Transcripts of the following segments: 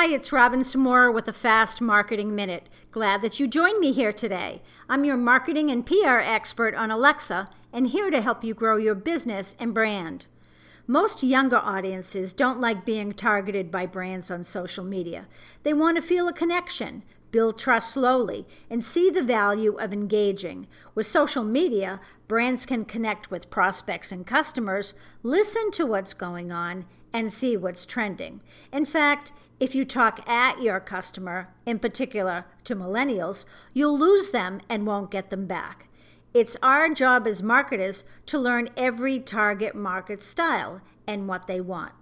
Hi, it's Robin Samora with a Fast Marketing Minute. Glad that you joined me here today. I'm your marketing and PR expert on Alexa and here to help you grow your business and brand. Most younger audiences don't like being targeted by brands on social media. They want to feel a connection, build trust slowly, and see the value of engaging. With social media, brands can connect with prospects and customers, listen to what's going on, and see what's trending. In fact, if you talk at your customer, in particular to millennials, you'll lose them and won't get them back. It's our job as marketers to learn every target market style and what they want.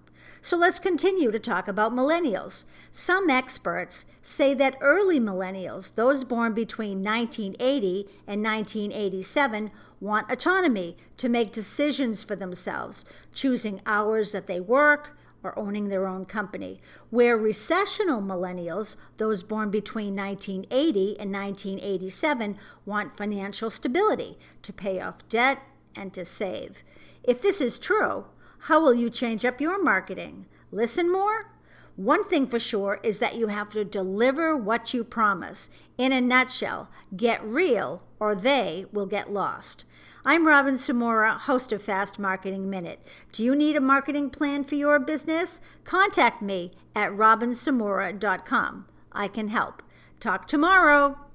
So let's continue to talk about millennials. Some experts say that early millennials, those born between 1980 and 1987, want autonomy to make decisions for themselves, choosing hours that they work, or owning their own company, where recessional millennials, those born between 1980 and 1987, want financial stability to pay off debt and to save. If this is true, how will you change up your marketing? Listen more? One thing for sure is that you have to deliver what you promise. In a nutshell, get real or they will get lost. I'm Robin Samora, host of Fast Marketing Minute. Do you need a marketing plan for your business? Contact me at robinsamora.com. I can help. Talk tomorrow.